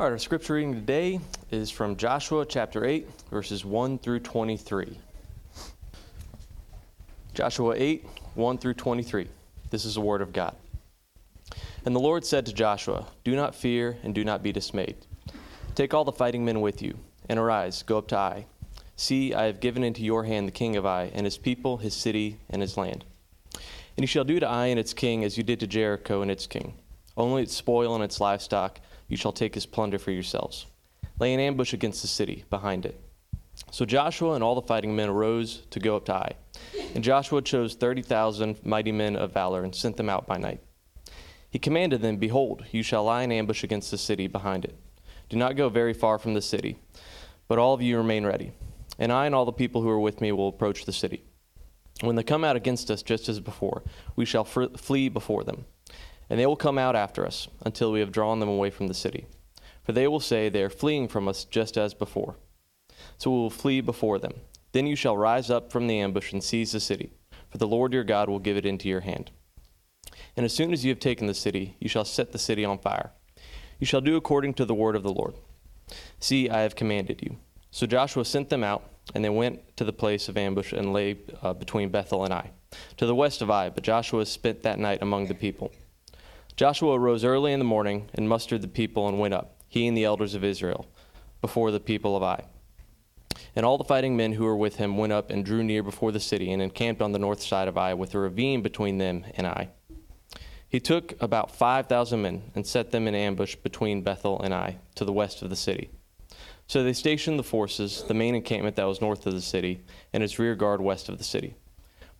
All right, our scripture reading today is from Joshua chapter 8, verses 1 through 23. Joshua 8, 1 through 23. This is the word of God. And the Lord said to Joshua, Do not fear and do not be dismayed. Take all the fighting men with you, and arise, go up to Ai. See, I have given into your hand the king of Ai, and his people, his city, and his land. And you shall do to Ai and its king as you did to Jericho and its king. Only its spoil and its livestock you shall take as plunder for yourselves. Lay an ambush against the city, behind it. So Joshua and all the fighting men arose to go up to Ai. And Joshua chose 30,000 mighty men of valor and sent them out by night. He commanded them, Behold, you shall lie in ambush against the city behind it. Do not go very far from the city, but all of you remain ready. And I and all the people who are with me will approach the city. When they come out against us, just as before, we shall flee before them and they will come out after us until we have drawn them away from the city. For they will say, They are fleeing from us just as before. So we will flee before them. Then you shall rise up from the ambush and seize the city, for the Lord your God will give it into your hand. And as soon as you have taken the city, you shall set the city on fire. You shall do according to the word of the Lord. See, I have commanded you. So Joshua sent them out, and they went to the place of ambush and lay uh, between Bethel and Ai, to the west of Ai. But Joshua spent that night among the people. Joshua arose early in the morning and mustered the people and went up, he and the elders of Israel, before the people of Ai. And all the fighting men who were with him went up and drew near before the city and encamped on the north side of Ai with a ravine between them and Ai. He took about 5,000 men and set them in ambush between Bethel and Ai to the west of the city. So they stationed the forces, the main encampment that was north of the city, and its rear guard west of the city.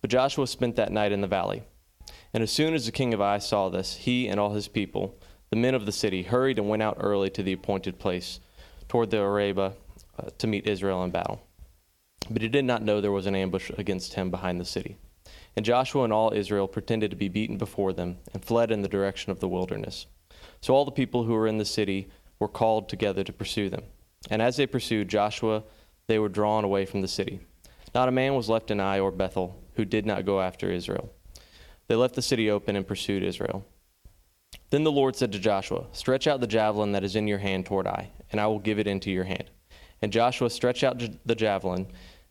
But Joshua spent that night in the valley. And as soon as the king of Ai saw this, he and all his people, the men of the city, hurried and went out early to the appointed place toward the Araba uh, to meet Israel in battle. But he did not know there was an ambush against him behind the city. And Joshua and all Israel pretended to be beaten before them and fled in the direction of the wilderness. So all the people who were in the city were called together to pursue them. And as they pursued Joshua, they were drawn away from the city. Not a man was left in Ai or Bethel who did not go after Israel. They left the city open and pursued Israel. Then the Lord said to Joshua, Stretch out the javelin that is in your hand toward Ai, and I will give it into your hand. And Joshua stretched out the javelin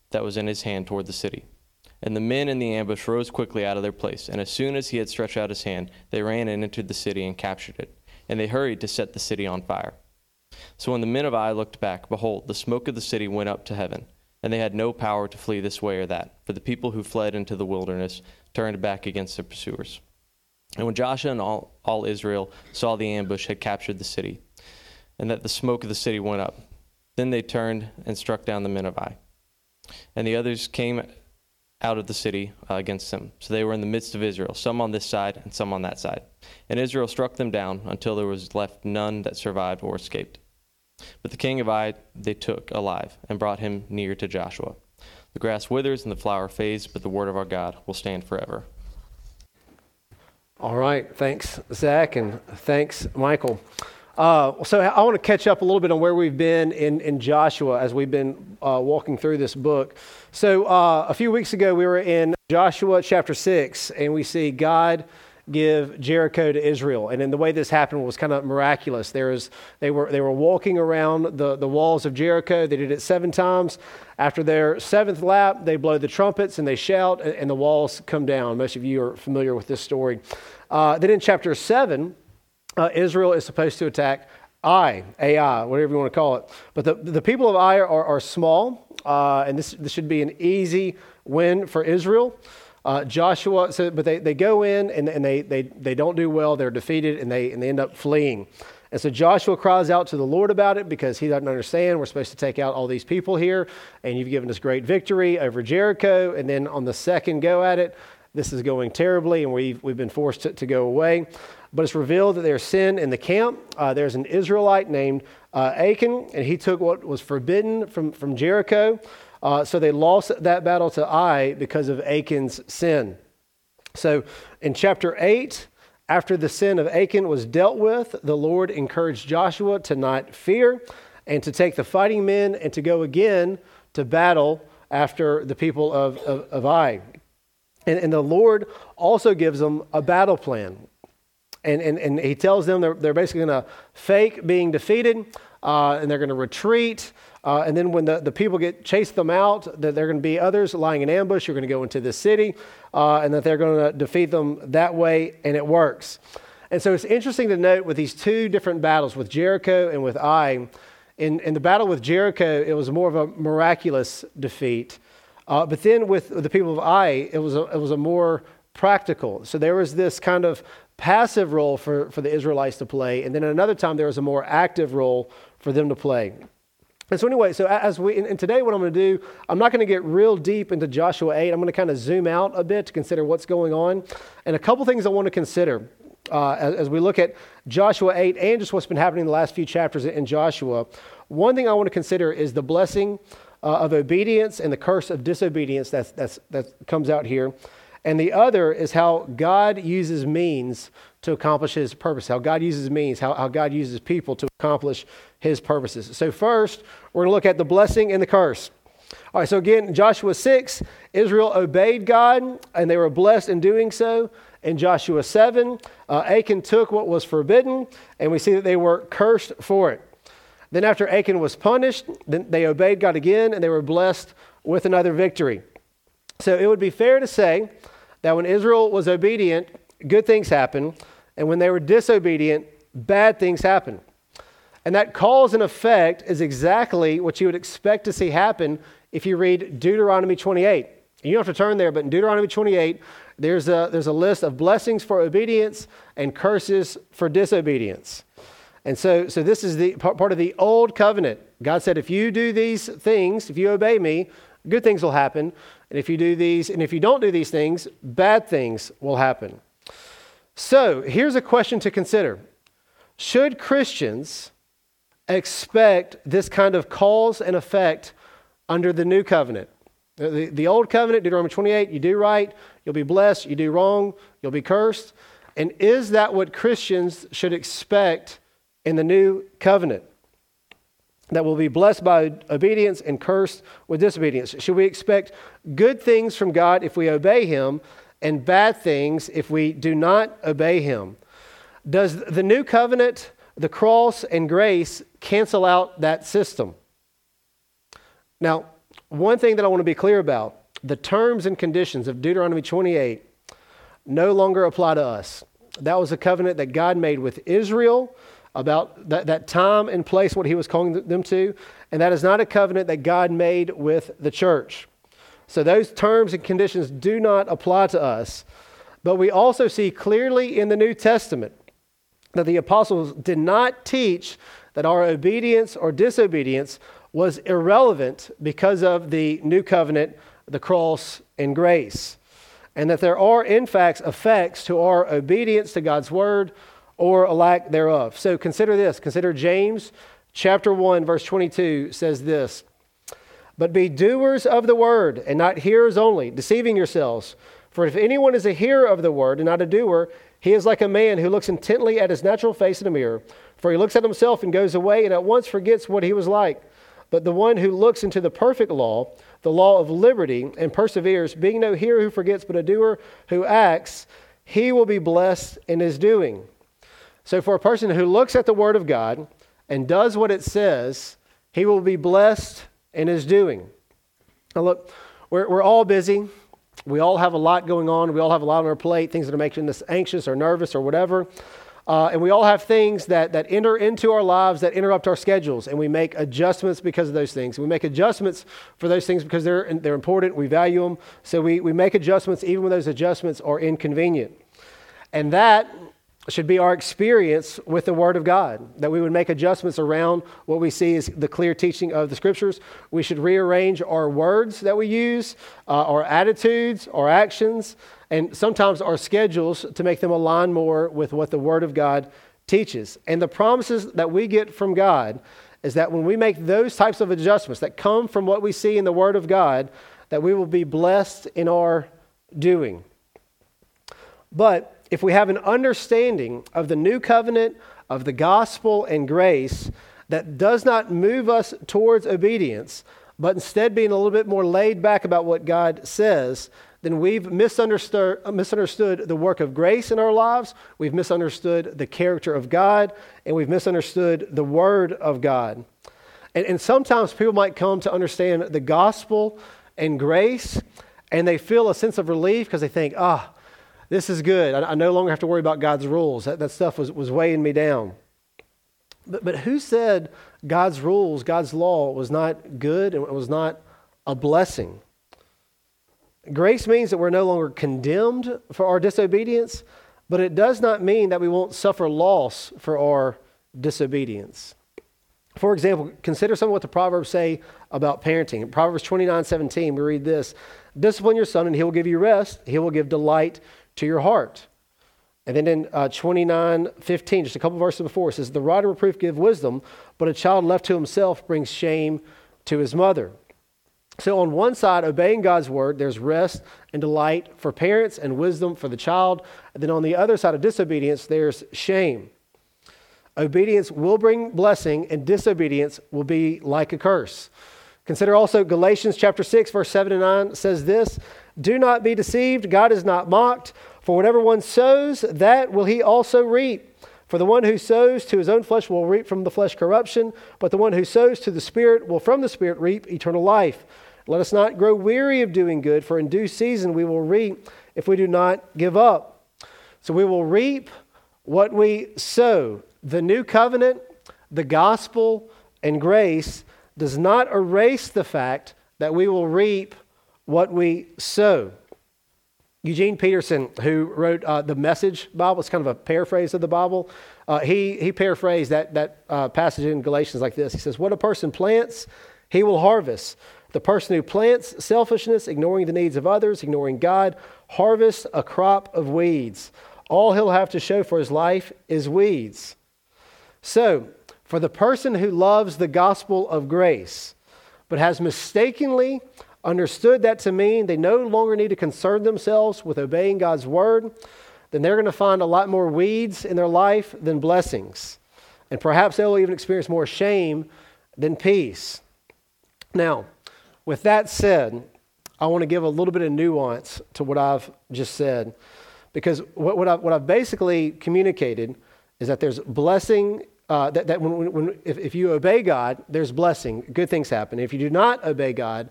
that was in his hand toward the city. And the men in the ambush rose quickly out of their place, and as soon as he had stretched out his hand, they ran and entered the city and captured it. And they hurried to set the city on fire. So when the men of Ai looked back, behold, the smoke of the city went up to heaven, and they had no power to flee this way or that, for the people who fled into the wilderness turned back against their pursuers. And when Joshua and all, all Israel saw the ambush had captured the city, and that the smoke of the city went up, then they turned and struck down the men of Ai. And the others came out of the city uh, against them. So they were in the midst of Israel, some on this side and some on that side. And Israel struck them down until there was left none that survived or escaped. But the king of Ai they took alive and brought him near to Joshua. The grass withers and the flower fades, but the word of our God will stand forever. All right. Thanks, Zach, and thanks, Michael. Uh, so I want to catch up a little bit on where we've been in, in Joshua as we've been uh, walking through this book. So uh, a few weeks ago, we were in Joshua chapter 6, and we see God give Jericho to Israel. And in the way this happened was kind of miraculous. There was, they, were, they were walking around the, the walls of Jericho. They did it seven times. After their seventh lap, they blow the trumpets and they shout, and, and the walls come down. Most of you are familiar with this story. Uh, then in chapter 7, uh, Israel is supposed to attack Ai, Ai, whatever you want to call it. But the, the people of Ai are, are, are small, uh, and this, this should be an easy win for Israel. Uh, Joshua, so, but they, they go in and, and they, they, they don't do well. They're defeated and they, and they end up fleeing. And so Joshua cries out to the Lord about it because he doesn't understand. We're supposed to take out all these people here, and you've given us great victory over Jericho. And then on the second go at it, this is going terribly, and we've, we've been forced to, to go away. But it's revealed that there's sin in the camp. Uh, there's an Israelite named uh, Achan, and he took what was forbidden from, from Jericho. Uh, so they lost that battle to Ai because of Achan's sin. So in chapter 8, after the sin of Achan was dealt with, the Lord encouraged Joshua to not fear and to take the fighting men and to go again to battle after the people of, of, of Ai. And, and the Lord also gives them a battle plan. And, and, and he tells them they're, they're basically going to fake being defeated uh, and they're going to retreat. Uh, and then when the, the people get chased them out, that there are going to be others lying in ambush. You're going to go into this city uh, and that they're going to defeat them that way, and it works. And so it's interesting to note with these two different battles, with Jericho and with Ai, in, in the battle with Jericho, it was more of a miraculous defeat. Uh, but then with the people of Ai, it was, a, it was a more practical. So there was this kind of passive role for, for the Israelites to play. And then another time, there was a more active role for them to play. And so, anyway, so as we, and today what I'm going to do, I'm not going to get real deep into Joshua 8. I'm going to kind of zoom out a bit to consider what's going on. And a couple things I want to consider uh, as, as, we look at Joshua 8 and just what's been happening in the last few chapters in Joshua, one thing I want to consider is the blessing uh, of obedience and the curse of disobedience that's, that's, that comes out here. And the other is how God uses means to accomplish his purpose, how God uses means, how, how God uses people to accomplish his purposes. So, first, we're going to look at the blessing and the curse. All right, so again, Joshua 6, Israel obeyed God and they were blessed in doing so. In Joshua 7, uh, Achan took what was forbidden, and we see that they were cursed for it. Then, after Achan was punished, then they obeyed God again, and they were blessed with another victory. So, it would be fair to say that when Israel was obedient, good things happened, and when they were disobedient, bad things happened. And that cause and effect is exactly what you would expect to see happen if you read Deuteronomy 28. You don't have to turn there, but in Deuteronomy 28, there's a, there's a list of blessings for obedience and curses for disobedience. And so, so this is the part of the old covenant. God said, if you do these things, if you obey me, good things will happen. And if you do these, and if you don't do these things, bad things will happen. So here's a question to consider Should Christians expect this kind of cause and effect under the new covenant? The, the old covenant, Deuteronomy 28, you do right, you'll be blessed. You do wrong, you'll be cursed. And is that what Christians should expect in the new covenant? That will be blessed by obedience and cursed with disobedience. Should we expect good things from God if we obey Him and bad things if we do not obey Him? Does the new covenant, the cross, and grace cancel out that system? Now, one thing that I want to be clear about the terms and conditions of Deuteronomy 28 no longer apply to us. That was a covenant that God made with Israel about that, that time and place, what he was calling them to. And that is not a covenant that God made with the church. So those terms and conditions do not apply to us. But we also see clearly in the New Testament that the apostles did not teach that our obedience or disobedience was irrelevant because of the new covenant, the cross, and grace. And that there are, in fact, effects to our obedience to God's word or a lack thereof. So consider this. Consider James chapter 1, verse 22 says this But be doers of the word and not hearers only, deceiving yourselves. For if anyone is a hearer of the word and not a doer, he is like a man who looks intently at his natural face in a mirror. For he looks at himself and goes away and at once forgets what he was like. But the one who looks into the perfect law, the law of liberty, and perseveres, being no hearer who forgets, but a doer who acts, he will be blessed in his doing. So, for a person who looks at the Word of God and does what it says, he will be blessed in his doing. Now, look, we're, we're all busy. We all have a lot going on. We all have a lot on our plate, things that are making us anxious or nervous or whatever. Uh, and we all have things that, that enter into our lives that interrupt our schedules, and we make adjustments because of those things. We make adjustments for those things because they're, they're important, we value them. So we, we make adjustments even when those adjustments are inconvenient. And that should be our experience with the Word of God, that we would make adjustments around what we see as the clear teaching of the Scriptures. We should rearrange our words that we use, uh, our attitudes, our actions, and sometimes our schedules to make them align more with what the Word of God teaches. And the promises that we get from God is that when we make those types of adjustments that come from what we see in the Word of God, that we will be blessed in our doing. But if we have an understanding of the new covenant, of the gospel and grace that does not move us towards obedience, but instead being a little bit more laid back about what God says, then we've misunderstood, misunderstood the work of grace in our lives, we've misunderstood the character of God, and we've misunderstood the Word of God. And, and sometimes people might come to understand the gospel and grace, and they feel a sense of relief because they think, ah, this is good. I, I, no longer have to worry about God's rules. That, that stuff was, was weighing me down. But, but who said God's rules, God's law was not good and it was not a blessing? Grace means that we're no longer condemned for our disobedience, but it does not mean that we won't suffer loss for our disobedience. For example, consider some of what the Proverbs say about parenting. In Proverbs 29 17, we read this Discipline your son, and he will give you rest. He will give delight to your heart. And then in uh, 29 15, just a couple verses before, it says, The rod of reproof give wisdom, but a child left to himself brings shame to his mother. So, on one side, obeying God's word, there's rest and delight for parents and wisdom for the child. And then on the other side of disobedience, there's shame. Obedience will bring blessing, and disobedience will be like a curse. Consider also Galatians chapter 6, verse 7 and 9 says this Do not be deceived, God is not mocked, for whatever one sows, that will he also reap. For the one who sows to his own flesh will reap from the flesh corruption, but the one who sows to the Spirit will from the Spirit reap eternal life. Let us not grow weary of doing good, for in due season we will reap if we do not give up. So we will reap what we sow. The new covenant, the gospel, and grace does not erase the fact that we will reap what we sow. Eugene Peterson, who wrote uh, the Message Bible, it's kind of a paraphrase of the Bible. Uh, he, he paraphrased that, that uh, passage in Galatians like this He says, What a person plants, he will harvest. The person who plants selfishness, ignoring the needs of others, ignoring God, harvests a crop of weeds. All he'll have to show for his life is weeds. So, for the person who loves the gospel of grace, but has mistakenly understood that to mean they no longer need to concern themselves with obeying God's word, then they're going to find a lot more weeds in their life than blessings. And perhaps they'll even experience more shame than peace. Now, with that said, I want to give a little bit of nuance to what I've just said. Because what, what, I've, what I've basically communicated is that there's blessing, uh, that, that when, when, if, if you obey God, there's blessing, good things happen. If you do not obey God,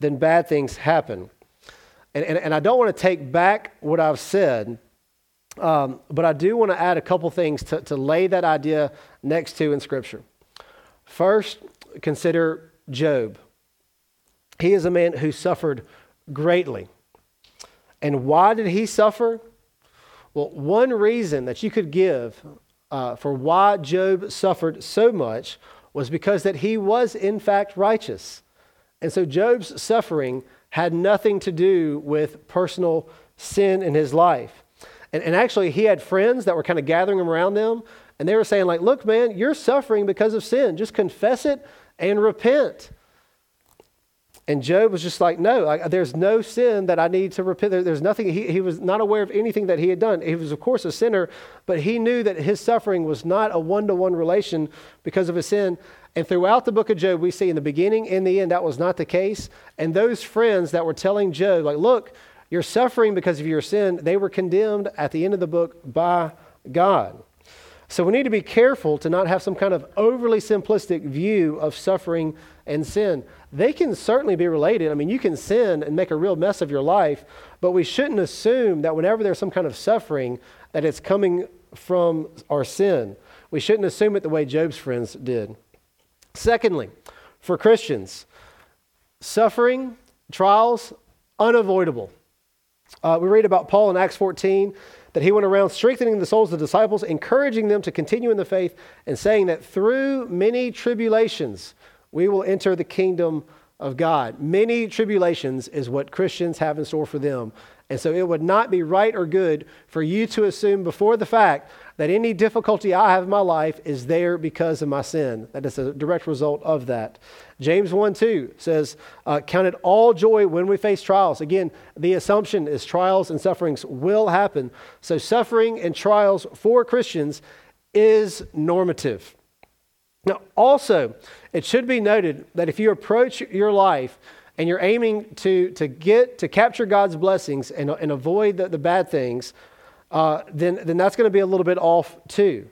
then bad things happen. And, and, and I don't want to take back what I've said, um, but I do want to add a couple things to, to lay that idea next to in Scripture. First, consider Job. He is a man who suffered greatly. And why did he suffer? Well, one reason that you could give uh, for why Job suffered so much was because that he was in fact righteous. And so Job's suffering had nothing to do with personal sin in his life. And, and actually, he had friends that were kind of gathering him around them, and they were saying, like, look, man, you're suffering because of sin. Just confess it and repent. And Job was just like, no, there's no sin that I need to repent. There, there's nothing. He, he was not aware of anything that he had done. He was, of course, a sinner, but he knew that his suffering was not a one to one relation because of his sin. And throughout the book of Job, we see in the beginning in the end that was not the case. And those friends that were telling Job, like, look, you're suffering because of your sin, they were condemned at the end of the book by God. So we need to be careful to not have some kind of overly simplistic view of suffering and sin. They can certainly be related. I mean, you can sin and make a real mess of your life, but we shouldn't assume that whenever there's some kind of suffering, that it's coming from our sin. We shouldn't assume it the way Job's friends did. Secondly, for Christians, suffering, trials, unavoidable. Uh, we read about Paul in Acts 14 that he went around strengthening the souls of the disciples, encouraging them to continue in the faith, and saying that through many tribulations we will enter the kingdom of God. Many tribulations is what Christians have in store for them. And so it would not be right or good for you to assume before the fact that any difficulty I have in my life is there because of my sin. That is a direct result of that. James 1 2 says, uh, Count it all joy when we face trials. Again, the assumption is trials and sufferings will happen. So, suffering and trials for Christians is normative. Now, also, it should be noted that if you approach your life and you're aiming to, to get to capture God's blessings and, and avoid the, the bad things, uh, then, then that's going to be a little bit off too.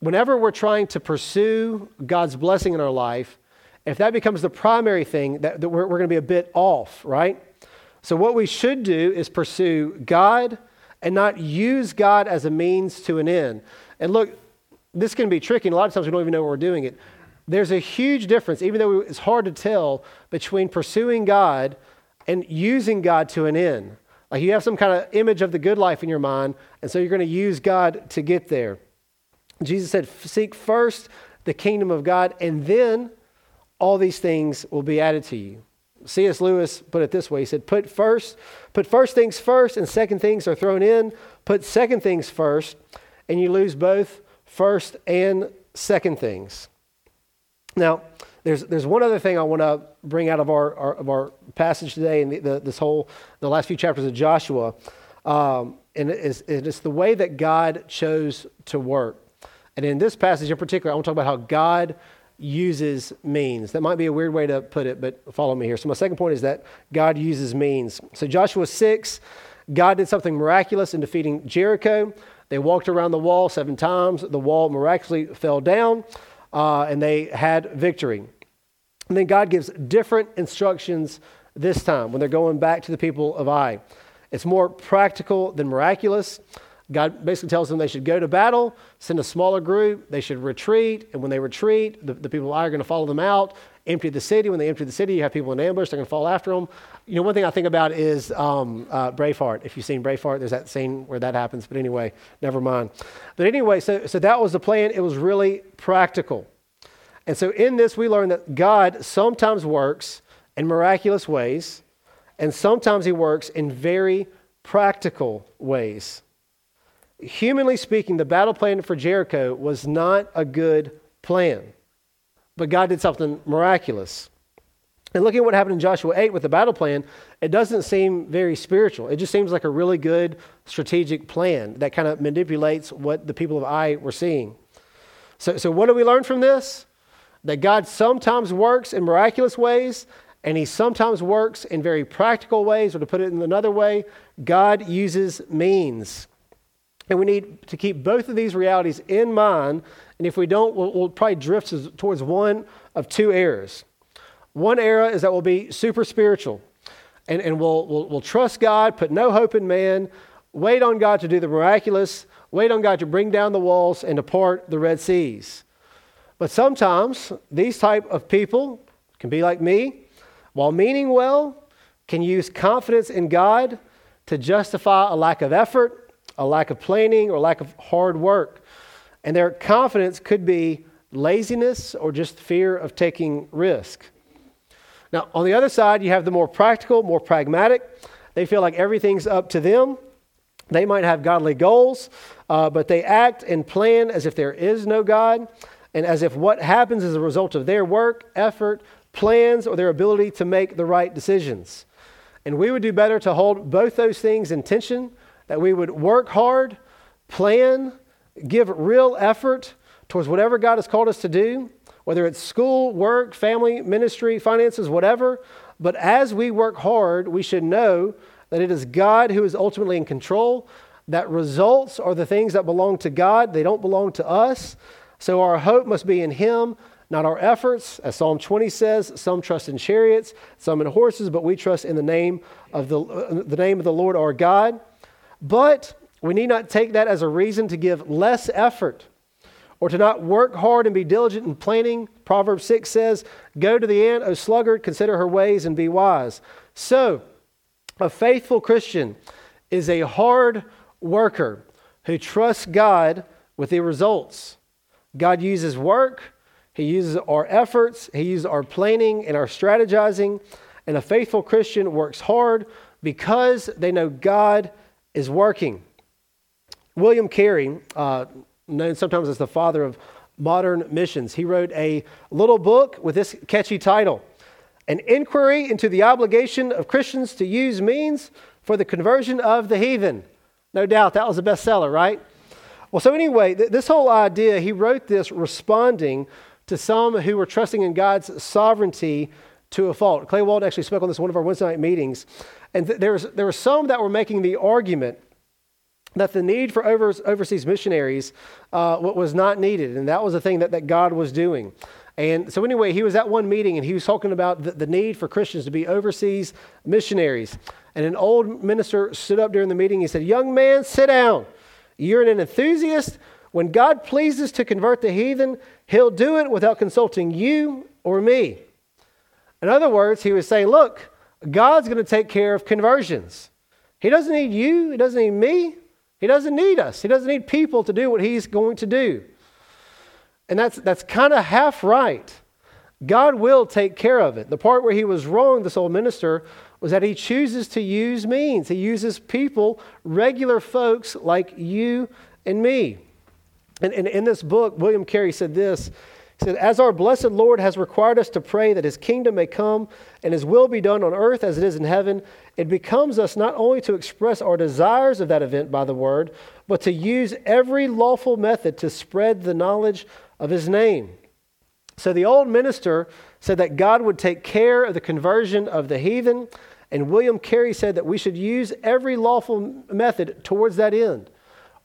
Whenever we're trying to pursue God's blessing in our life, if that becomes the primary thing, that, that we're, we're going to be a bit off, right? So, what we should do is pursue God and not use God as a means to an end. And look, this can be tricky, and a lot of times we don't even know we're doing it. There's a huge difference, even though it's hard to tell, between pursuing God and using God to an end. Like you have some kind of image of the good life in your mind, and so you're going to use God to get there. Jesus said, Seek first the kingdom of God, and then all these things will be added to you. C.S. Lewis put it this way. He said, put first, put first things first and second things are thrown in. Put second things first and you lose both first and second things. Now, there's, there's one other thing I want to bring out of our, our, of our passage today and the, the, this whole, the last few chapters of Joshua. Um, and it's, it's the way that God chose to work. And in this passage in particular, I want to talk about how God uses means. That might be a weird way to put it, but follow me here. So, my second point is that God uses means. So, Joshua 6, God did something miraculous in defeating Jericho. They walked around the wall seven times. The wall miraculously fell down, uh, and they had victory. And then God gives different instructions this time when they're going back to the people of Ai. It's more practical than miraculous. God basically tells them they should go to battle, send a smaller group, they should retreat, and when they retreat, the, the people of Ai are going to follow them out, empty the city. When they empty the city, you have people in ambush, they're going to fall after them. You know, one thing I think about is um, uh, Braveheart. If you've seen Braveheart, there's that scene where that happens, but anyway, never mind. But anyway, so, so that was the plan. It was really practical. And so in this, we learn that God sometimes works in miraculous ways, and sometimes he works in very practical ways humanly speaking, the battle plan for Jericho was not a good plan. But God did something miraculous. And looking at what happened in Joshua 8 with the battle plan, it doesn't seem very spiritual. It just seems like a really good strategic plan that kind of manipulates what the people of Ai were seeing. So, so what do we learn from this? That God sometimes works in miraculous ways, and He sometimes works in very practical ways, or to put it in another way, God uses means. And we need to keep both of these realities in mind. And if we don't, we'll, we'll probably drift towards one of two errors. One era is that we'll be super spiritual and, and we'll, we'll, we'll trust God, put no hope in man, wait on God to do the miraculous, wait on God to bring down the walls and to part the Red Seas. But sometimes these type of people can be like me, while meaning well, can use confidence in God to justify a lack of effort a lack of planning or lack of hard work. And their confidence could be laziness or just fear of taking risk. Now, on the other side, you have the more practical, more pragmatic. They feel like everything's up to them. They might have godly goals, uh, but they act and plan as if there is no God and as if what happens is a result of their work, effort, plans, or their ability to make the right decisions. And we would do better to hold both those things in tension that we would work hard, plan, give real effort towards whatever God has called us to do, whether it's school, work, family, ministry, finances, whatever. But as we work hard, we should know that it is God who is ultimately in control, that results are the things that belong to God, they don't belong to us. So our hope must be in Him, not our efforts. As Psalm 20 says, some trust in chariots, some in horses, but we trust in the name of the, uh, the name of the Lord our God. But we need not take that as a reason to give less effort or to not work hard and be diligent in planning. Proverbs 6 says, Go to the ant, O sluggard, consider her ways and be wise. So, a faithful Christian is a hard worker who trusts God with the results. God uses work, He uses our efforts, He uses our planning and our strategizing. And a faithful Christian works hard because they know God is working. William Carey, uh, known sometimes as the father of modern missions, he wrote a little book with this catchy title An Inquiry into the Obligation of Christians to Use Means for the Conversion of the Heathen. No doubt that was a bestseller, right? Well, so anyway, th- this whole idea, he wrote this responding to some who were trusting in God's sovereignty to a fault. Clay Walton actually spoke on this one of our Wednesday night meetings. And th- there, was, there were some that were making the argument that the need for over, overseas missionaries uh, was not needed, and that was the thing that, that God was doing. And so, anyway, he was at one meeting and he was talking about the, the need for Christians to be overseas missionaries. And an old minister stood up during the meeting. He said, Young man, sit down. You're an enthusiast. When God pleases to convert the heathen, he'll do it without consulting you or me. In other words, he was saying, Look, God's going to take care of conversions. He doesn't need you, He doesn't need me, He doesn't need us, He doesn't need people to do what He's going to do. And that's, that's kind of half right. God will take care of it. The part where he was wrong, this old minister, was that he chooses to use means. He uses people, regular folks like you and me. And, and in this book, William Carey said this he said, As our blessed Lord has required us to pray that his kingdom may come and his will be done on earth as it is in heaven, it becomes us not only to express our desires of that event by the word, but to use every lawful method to spread the knowledge of his name. So the old minister said that God would take care of the conversion of the heathen, and William Carey said that we should use every lawful method towards that end.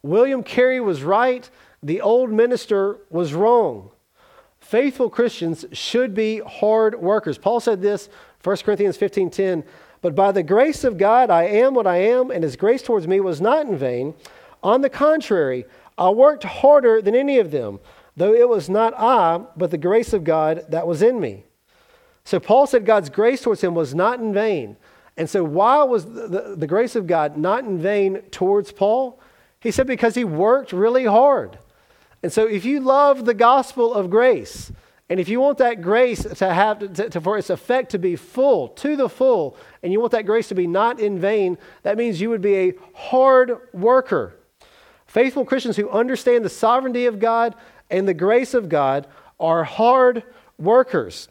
William Carey was right, the old minister was wrong. Faithful Christians should be hard workers. Paul said this, 1 Corinthians 15:10, "But by the grace of God I am what I am, and his grace towards me was not in vain. On the contrary, I worked harder than any of them, though it was not I, but the grace of God that was in me." So Paul said God's grace towards him was not in vain. And so why was the, the, the grace of God not in vain towards Paul? He said because he worked really hard. And so, if you love the gospel of grace, and if you want that grace to have to, to, for its effect to be full, to the full, and you want that grace to be not in vain, that means you would be a hard worker. Faithful Christians who understand the sovereignty of God and the grace of God are hard workers.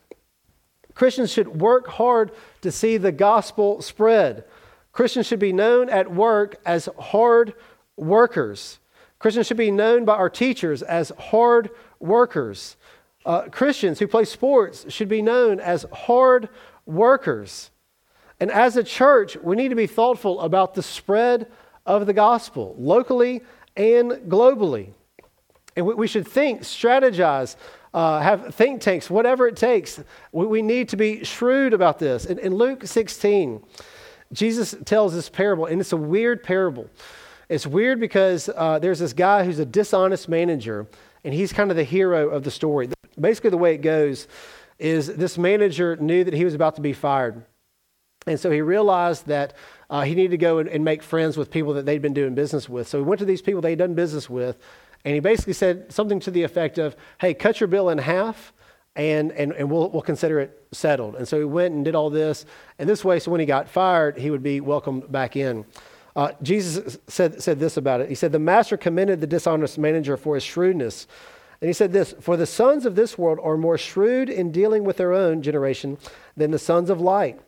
Christians should work hard to see the gospel spread. Christians should be known at work as hard workers. Christians should be known by our teachers as hard workers. Uh, Christians who play sports should be known as hard workers. And as a church, we need to be thoughtful about the spread of the gospel, locally and globally. And we, we should think, strategize, uh, have think tanks, whatever it takes. We, we need to be shrewd about this. In, in Luke 16, Jesus tells this parable, and it's a weird parable. It's weird because uh, there's this guy who's a dishonest manager, and he's kind of the hero of the story. Basically, the way it goes is this manager knew that he was about to be fired. And so he realized that uh, he needed to go and, and, make friends with people that they'd been doing business with. So he went to these people they'd done business with, and he basically said something to the effect of, hey, cut your bill in half, and, and, and we'll, we'll consider it settled. And so he went and did all this. And this way, so when he got fired, he would be welcomed back in. Uh, Jesus said, said this about it. He said, The master commended the dishonest manager for his shrewdness. And he said this For the sons of this world are more shrewd in dealing with their own generation than the sons of light.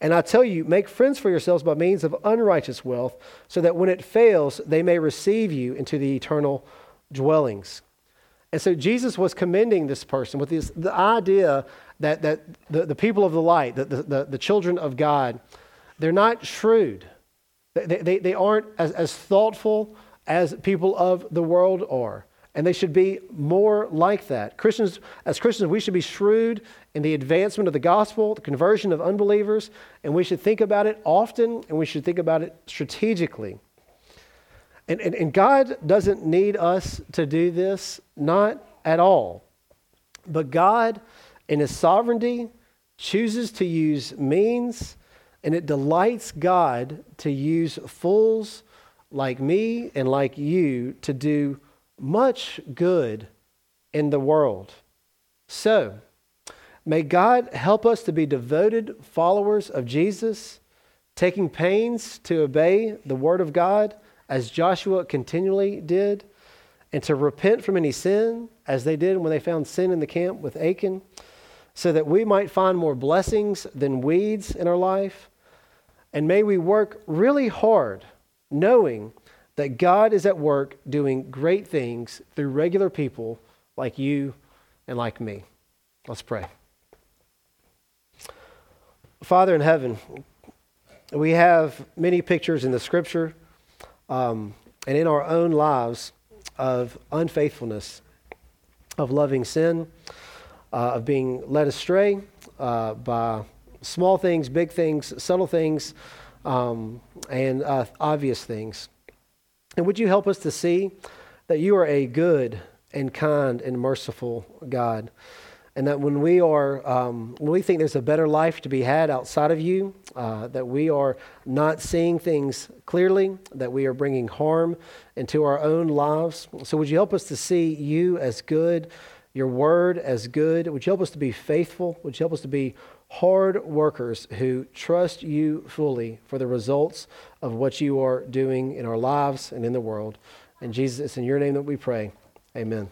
And I tell you, make friends for yourselves by means of unrighteous wealth, so that when it fails, they may receive you into the eternal dwellings. And so Jesus was commending this person with this, the idea that, that the, the people of the light, the, the, the children of God, they're not shrewd. They, they, they aren't as, as thoughtful as people of the world are. And they should be more like that. Christians, as Christians, we should be shrewd in the advancement of the gospel, the conversion of unbelievers, and we should think about it often and we should think about it strategically. And, and, and God doesn't need us to do this, not at all. But God, in His sovereignty, chooses to use means and it delights God to use fools like me and like you to do much good in the world. So, may God help us to be devoted followers of Jesus, taking pains to obey the Word of God as Joshua continually did, and to repent from any sin as they did when they found sin in the camp with Achan, so that we might find more blessings than weeds in our life and may we work really hard knowing that God is at work doing great things through regular people like you and like me. Let's pray. Father in heaven, we have many pictures in the scripture um, and in our own lives of unfaithfulness, of loving sin, uh, of being led astray uh, by small things, big things, subtle things, um, and uh, obvious things. And would you help us to see that you are a good and kind and merciful God? And that when we are, um, when we think there's a better life to be had outside of you, uh, that we are not seeing things clearly, that we are bringing harm into our own lives. So, would you help us to see you as good, your word as good? Would you help us to be faithful? Would you help us to be hard workers who trust you fully for the results of what you are doing in our lives and in the world? And Jesus, it's in your name that we pray. Amen.